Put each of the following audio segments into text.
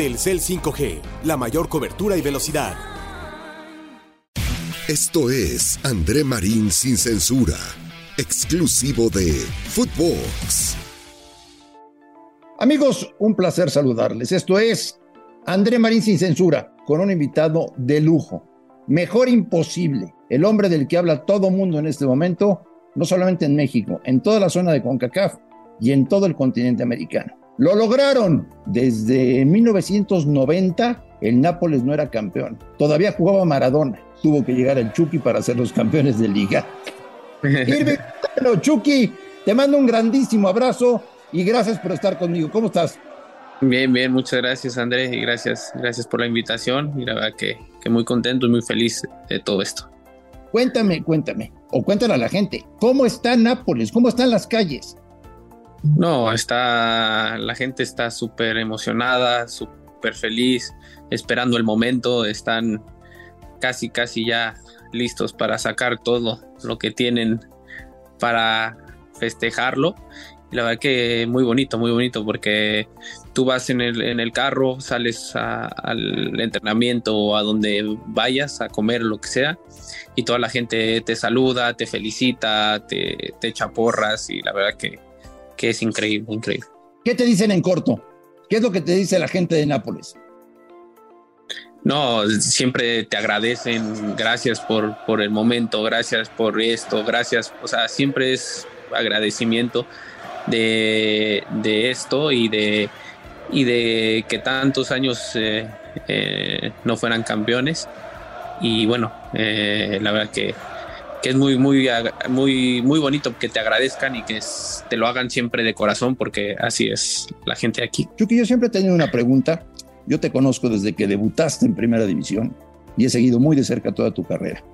Telcel 5G, la mayor cobertura y velocidad. Esto es André Marín sin censura, exclusivo de Footbox. Amigos, un placer saludarles. Esto es André Marín sin censura, con un invitado de lujo. Mejor imposible. El hombre del que habla todo mundo en este momento, no solamente en México, en toda la zona de CONCACAF y en todo el continente americano. Lo lograron. Desde 1990 el Nápoles no era campeón. Todavía jugaba Maradona. Tuvo que llegar el Chucky para ser los campeones de liga. Irving, Chucky, te mando un grandísimo abrazo y gracias por estar conmigo. ¿Cómo estás? Bien, bien, muchas gracias Andrés y gracias, gracias por la invitación y la verdad que, que muy contento y muy feliz de todo esto. Cuéntame, cuéntame, o cuéntale a la gente, ¿cómo está Nápoles? ¿Cómo están las calles? No, está, la gente está súper emocionada, súper feliz, esperando el momento, están casi, casi ya listos para sacar todo lo que tienen para festejarlo. Y la verdad que muy bonito, muy bonito, porque tú vas en el, en el carro, sales al entrenamiento o a donde vayas a comer, lo que sea, y toda la gente te saluda, te felicita, te, te echa porras, y la verdad que que es increíble, increíble. ¿Qué te dicen en corto? ¿Qué es lo que te dice la gente de Nápoles? No, siempre te agradecen, gracias por, por el momento, gracias por esto, gracias, o sea, siempre es agradecimiento de, de esto y de, y de que tantos años eh, eh, no fueran campeones. Y bueno, eh, la verdad que que es muy, muy, muy, muy bonito que te agradezcan y que te lo hagan siempre de corazón, porque así es la gente aquí. Chucky, yo siempre he tenido una pregunta. Yo te conozco desde que debutaste en Primera División y he seguido muy de cerca toda tu carrera.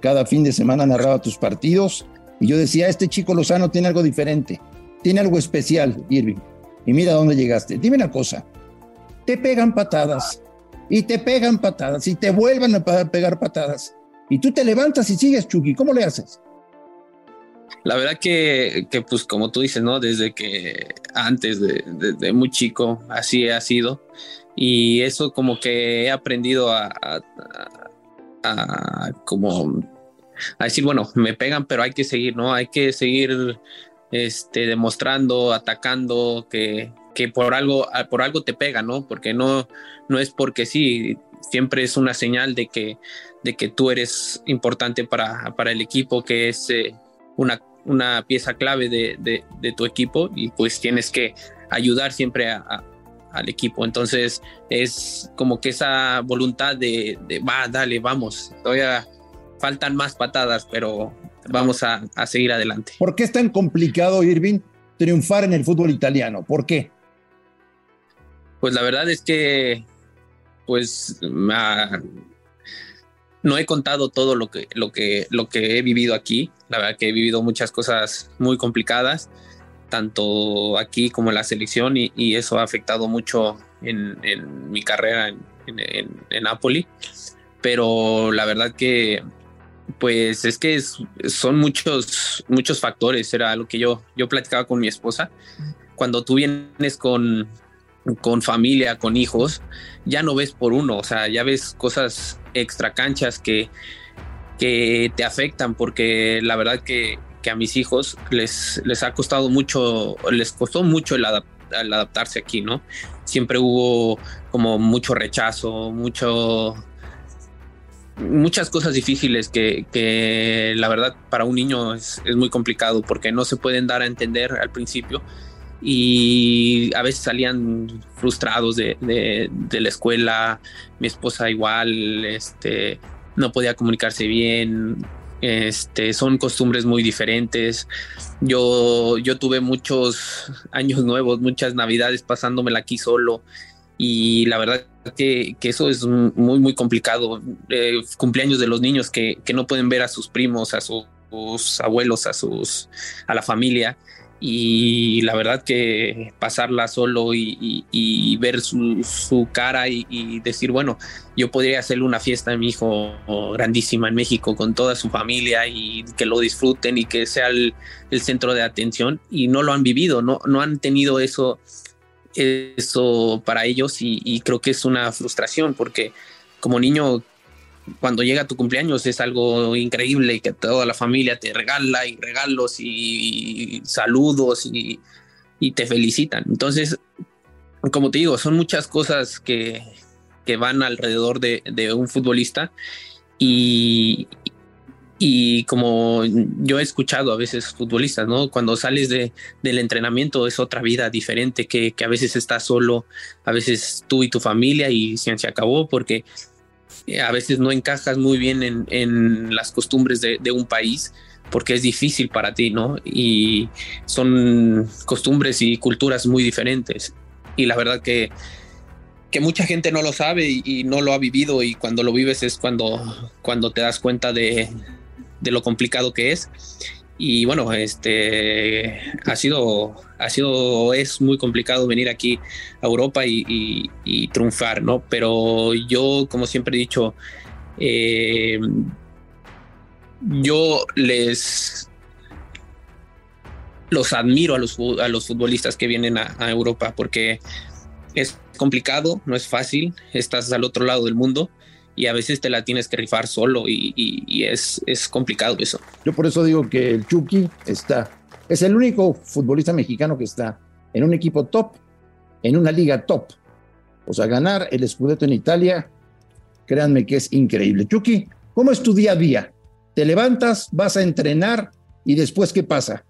Cada fin de semana narraba tus partidos y yo decía, este chico Lozano tiene algo diferente, tiene algo especial, Irving. Y mira dónde llegaste. Dime una cosa, te pegan patadas y te pegan patadas y te vuelvan a pegar patadas y tú te levantas y sigues, Chucky. ¿Cómo le haces? La verdad que, que pues como tú dices, ¿no? Desde que antes de, muy chico así ha sido. Y eso como que he aprendido a, a, como a decir, bueno, me pegan, pero hay que seguir, ¿no? Hay que seguir este, demostrando, atacando, que, que por algo, por algo te pega, ¿no? Porque no, no es porque sí, siempre es una señal de que, de que tú eres importante para, para el equipo, que es eh, una, una, pieza clave de, de, tu equipo y pues tienes que ayudar siempre al equipo. Entonces es como que esa voluntad de, va, dale, vamos, todavía faltan más patadas, pero vamos a, a seguir adelante. ¿Por qué es tan complicado, Irving, triunfar en el fútbol italiano? ¿Por qué? Pues la verdad es que pues no he contado todo lo que, lo, que, lo que he vivido aquí. La verdad que he vivido muchas cosas muy complicadas, tanto aquí como en la selección, y, eso ha afectado mucho en, mi carrera en, en, Napoli. Pero la verdad que, pues es que son muchos, muchos factores. Era lo que yo, yo platicaba con mi esposa. Cuando tú vienes con, con familia, con hijos, ya no ves por uno, o sea, ya ves cosas extra canchas que, que te afectan, porque la verdad que, a mis hijos les, les ha costado mucho, les costó mucho el, adaptarse aquí, ¿no? Siempre hubo como mucho rechazo, mucho muchas cosas difíciles que, que, la verdad para un niño es, es, muy complicado porque no se pueden dar a entender al principio y a veces salían frustrados de, de, la escuela, mi esposa igual, este, no podía comunicarse bien, este, son costumbres muy diferentes. Yo, yo tuve muchos años nuevos, muchas navidades pasándomela aquí solo y la verdad que, que eso es muy, muy complicado. Eh, cumpleaños de los niños que, que, no pueden ver a sus primos, a sus abuelos, a, sus, a la familia y la verdad que pasarla solo y, ver su, cara y, decir, bueno, yo podría hacerle una fiesta a mi hijo grandísima en México con toda su familia y que lo disfruten y que sea el, centro de atención y no lo han vivido, no, no han tenido eso, eso para ellos y, creo que es una frustración porque como niño cuando llega tu cumpleaños es algo increíble que toda la familia te regala y regalos y, saludos y, te felicitan. Entonces, como te digo, son muchas cosas que, que van alrededor de, de, un futbolista y, y como yo he escuchado a veces futbolistas, ¿no? Cuando sales de, del entrenamiento es otra vida diferente, que, que, a veces estás solo, a veces tú y tu familia y se, se acabó porque eh, a veces no encajas muy bien en, las costumbres de, de, un país porque es difícil para ti, ¿no? Y son costumbres y culturas muy diferentes. Y la verdad que, que mucha gente no lo sabe y, y no lo ha vivido y cuando lo vives es cuando, cuando te das cuenta de, de lo complicado que es. Y bueno, este ha sido, ha sido, es muy complicado venir aquí a Europa y, triunfar, ¿no? Pero yo, como siempre he dicho, eh, yo les los admiro a los, a los futbolistas que vienen a, a Europa porque es complicado, no es fácil, estás al otro lado del mundo y a veces te la tienes que rifar solo y, es, es, complicado eso. Yo por eso digo que el Chucky está, es el único futbolista mexicano que está en un equipo top, en una liga top. O sea, ganar el Scudetto en Italia, créanme que es increíble. Chucky, ¿cómo es tu día a día? ¿Te levantas, vas a entrenar y después qué pasa?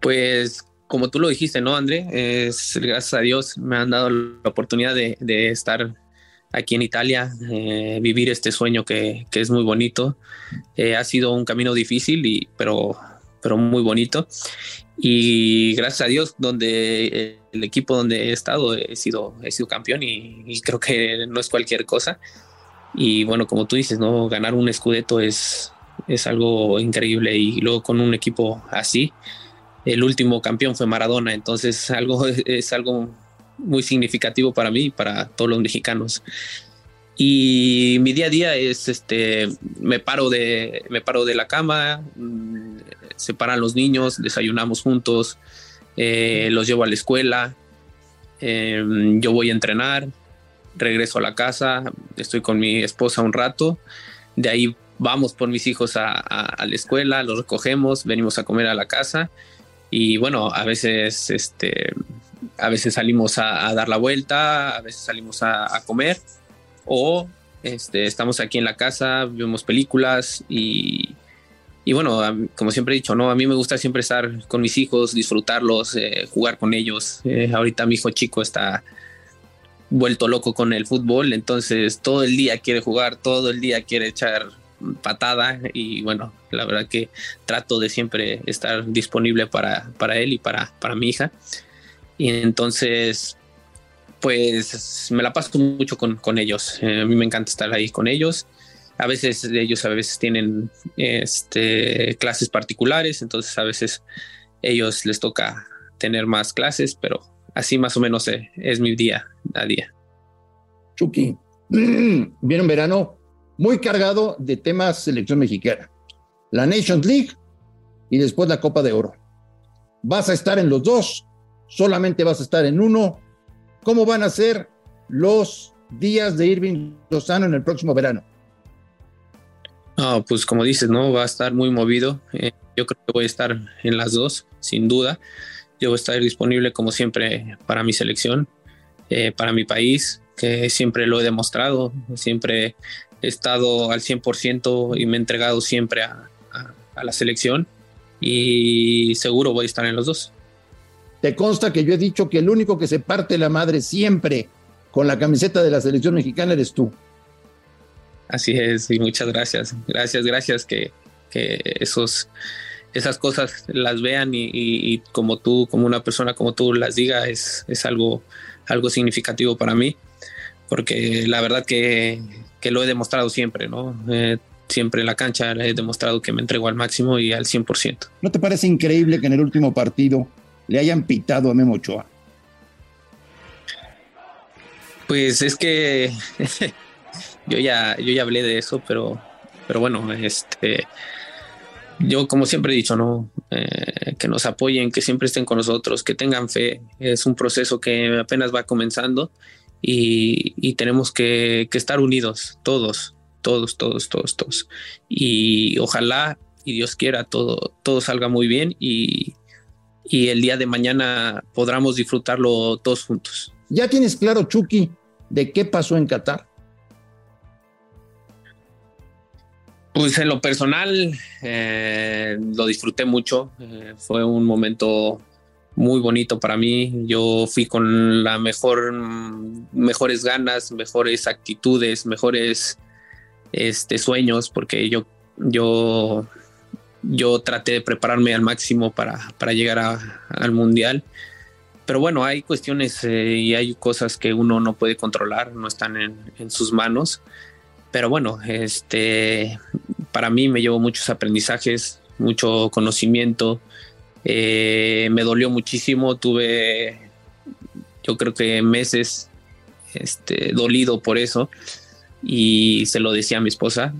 Pues como tú lo dijiste, ¿no, André? Es, gracias a Dios me han dado la oportunidad de, de estar aquí en Italia, eh, vivir este sueño que, que es muy bonito. Eh, ha sido un camino difícil, y, pero, pero muy bonito. Y gracias a Dios, donde eh, el equipo donde he estado, he sido, he sido campeón y, creo que no es cualquier cosa. Y bueno, como tú dices, ¿no? ganar un escudeto es, es algo increíble y luego con un equipo así, el último campeón fue Maradona, entonces algo, es algo muy significativo para mí para todos los mexicanos. Y mi día a día es, este, me paro de, me paro de la cama, mm, se paran los niños, desayunamos juntos, eh, los llevo a la escuela, em, yo voy a entrenar, regreso a la casa, estoy con mi esposa un rato, de ahí vamos por mis hijos a, a la escuela, los recogemos, venimos a comer a la casa y bueno, a veces este, a veces salimos a, dar la vuelta, a veces salimos a, comer o este, estamos aquí en la casa, vemos películas y, y bueno, como siempre he dicho, ¿no? A mí me gusta siempre estar con mis hijos, disfrutarlos, eh, jugar con ellos. Eh, ahorita mi hijo chico está vuelto loco con el fútbol, entonces todo el día quiere jugar, todo el día quiere echar patada y bueno, la verdad que trato de siempre estar disponible para, para él y para, para mi hija. Y entonces, pues me la paso mucho con, con ellos. Eh, a mí me encanta estar ahí con ellos. A veces ellos a veces tienen este, clases particulares, entonces a veces ellos les toca tener más clases, pero así más o menos eh, es mi día a día. Chucky, viene un verano muy cargado de temas selección mexicana. La Nations League y después la Copa de Oro. Vas a estar en los dos solamente vas a estar en uno. ¿Cómo van a ser los días de Irving Lozano en el próximo verano? Ah, pues como dices, ¿no? Va a estar muy movido. Eh, yo creo que voy a estar en las dos, sin duda. Yo voy a estar disponible como siempre para mi selección, eh, para mi país, que siempre lo he demostrado, siempre he estado al 100% y me he entregado siempre a la selección y seguro voy a estar en los dos. Te consta que yo he dicho que el único que se parte la madre siempre con la camiseta de la selección mexicana eres tú. Así es, y muchas gracias. Gracias, gracias que, esos, esas cosas las vean y, como tú, como una persona como tú las diga, es, es algo, algo significativo para mí, porque la verdad que, lo he demostrado siempre, ¿no? Eh, siempre en la cancha he demostrado que me entrego al máximo y al 100%. ¿No te parece increíble que en el último partido le hayan pitado a Memo Ochoa? Pues es que yo ya, yo ya hablé de eso, pero, pero bueno, este yo como siempre he dicho, ¿no? Eh, que nos apoyen, que siempre estén con nosotros, que tengan fe. Es un proceso que apenas va comenzando y, tenemos que, estar unidos, todos, todos, todos, todos, todos. Y ojalá y Dios quiera todo, todo salga muy bien y, y el día de mañana podamos disfrutarlo todos juntos. ¿Ya tienes claro, Chucky, de qué pasó en Qatar? Pues en lo personal eh, lo disfruté mucho. Eh, fue un momento muy bonito para mí. Yo fui con la mejor, mejores ganas, mejores actitudes, mejores este, sueños, porque yo, yo, yo traté de prepararme al máximo para, para llegar al mundial. Pero bueno, hay cuestiones eh, y hay cosas que uno no puede controlar, no están en, en sus manos pero bueno, este, para mí me llevó muchos aprendizajes, mucho conocimiento. Eh, me dolió muchísimo, tuve yo creo que meses este, dolido por eso y se lo decía a mi esposa,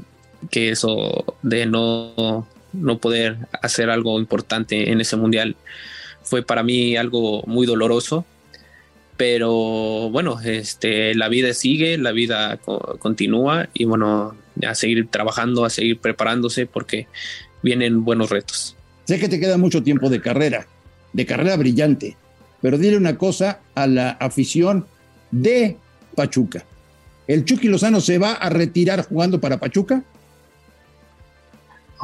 que eso de no, no poder hacer algo importante en ese mundial fue para mí algo muy doloroso pero bueno, este, la vida sigue, la vida continúa y bueno, a seguir trabajando, a seguir preparándose porque vienen buenos retos. Sé que te queda mucho tiempo de carrera, de carrera brillante, pero dile una cosa a la afición de Pachuca. ¿El Chucky Lozano se va a retirar jugando para Pachuca?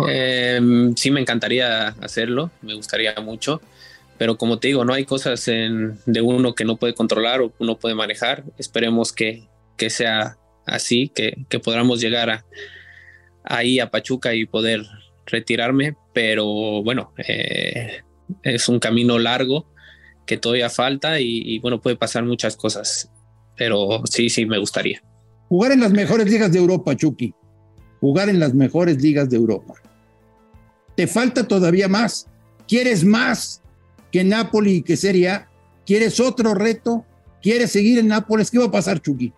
Em, sí, me encantaría hacerlo, me gustaría mucho pero como te digo, no hay cosas de uno que no puede controlar o uno puede manejar. Esperemos que, sea así, que, podamos llegar ahí a Pachuca y poder retirarme, pero bueno, eh, es un camino largo que todavía falta y, y, bueno, puede pasar muchas cosas, pero sí, sí, me gustaría. Jugar en las mejores ligas de Europa, Chucky. Jugar en las mejores ligas de Europa. Te falta todavía más. ¿Quieres más? que Napoli y que Serie ¿Quieres otro reto? ¿Quieres seguir en Nápoles? ¿Qué va a pasar, Chucky?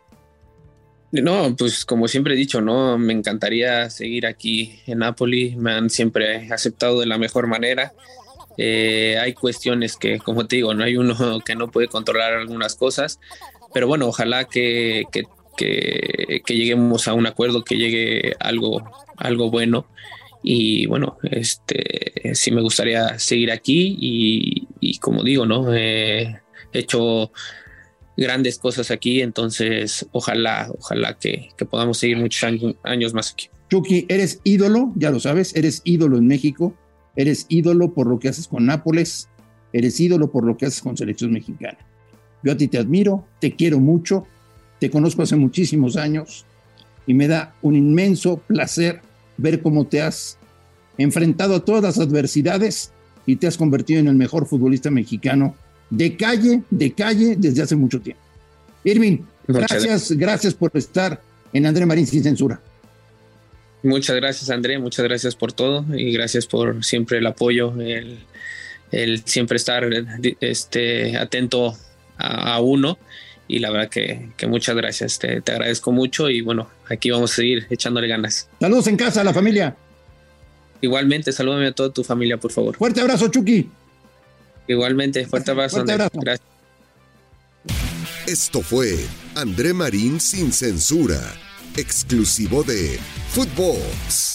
No, pues como siempre he dicho, no, me encantaría seguir aquí en Napoli. Me han siempre aceptado de la mejor manera. Eh, hay cuestiones que, como te digo, no hay uno que no puede controlar algunas cosas, pero bueno, ojalá que, que, que lleguemos a un acuerdo, que llegue algo, algo bueno y bueno, este, sí me gustaría seguir aquí y, como digo, ¿no? he hecho grandes cosas aquí, entonces ojalá, ojalá que, podamos seguir muchos años, más aquí. Chucky, eres ídolo, ya lo sabes, eres ídolo en México, eres ídolo por lo que haces con Nápoles, eres ídolo por lo que haces con Selección Mexicana. Yo a ti te admiro, te quiero mucho, te conozco hace muchísimos años y me da un inmenso placer ver cómo te has enfrentado a todas las adversidades y te has convertido en el mejor futbolista mexicano de calle, de calle desde hace mucho tiempo. Irving, gracias, gracias por estar en André Marín sin censura. Muchas gracias, André, muchas gracias por todo y gracias por siempre el apoyo, el, siempre estar este, atento a, uno y la verdad que, muchas gracias, te, te, agradezco mucho y bueno, aquí vamos a seguir echándole ganas. Saludos en casa a la familia. Igualmente, salúdame a toda tu familia, por favor. Fuerte abrazo, Chucky. Igualmente, fuerte abrazo. Fuerte abrazo. Gracias. Esto fue André Marín sin censura, exclusivo de Footbox.